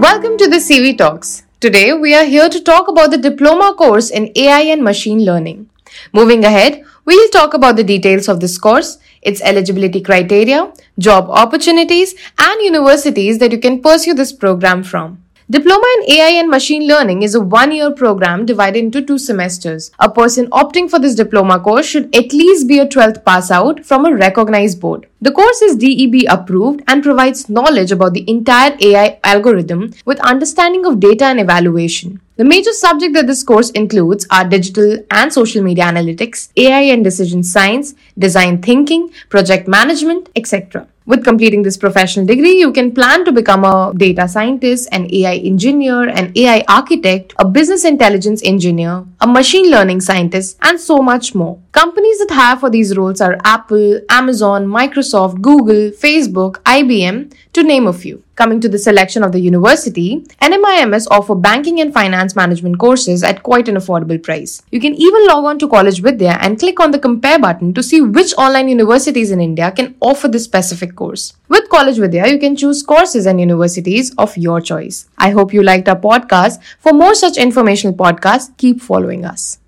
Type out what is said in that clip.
Welcome to the CV Talks. Today we are here to talk about the diploma course in AI and machine learning. Moving ahead, we'll talk about the details of this course, its eligibility criteria, job opportunities, and universities that you can pursue this program from. Diploma in AI and Machine Learning is a one year program divided into two semesters. A person opting for this diploma course should at least be a 12th pass out from a recognized board. The course is DEB approved and provides knowledge about the entire AI algorithm with understanding of data and evaluation. The major subject that this course includes are digital and social media analytics, AI and decision science, design thinking, project management, etc. With completing this professional degree, you can plan to become a data scientist, an AI engineer, an AI architect, a business intelligence engineer, a machine learning scientist, and so much more. Companies that have for these roles are Apple, Amazon, Microsoft, Google, Facebook, IBM, to name a few. Coming to the selection of the university, NMIMS offer banking and finance management courses at quite an affordable price. You can even log on to College Vidya and click on the compare button to see which online universities in India can offer this specific course. With College Vidya, you can choose courses and universities of your choice. I hope you liked our podcast. For more such informational podcasts, keep following us.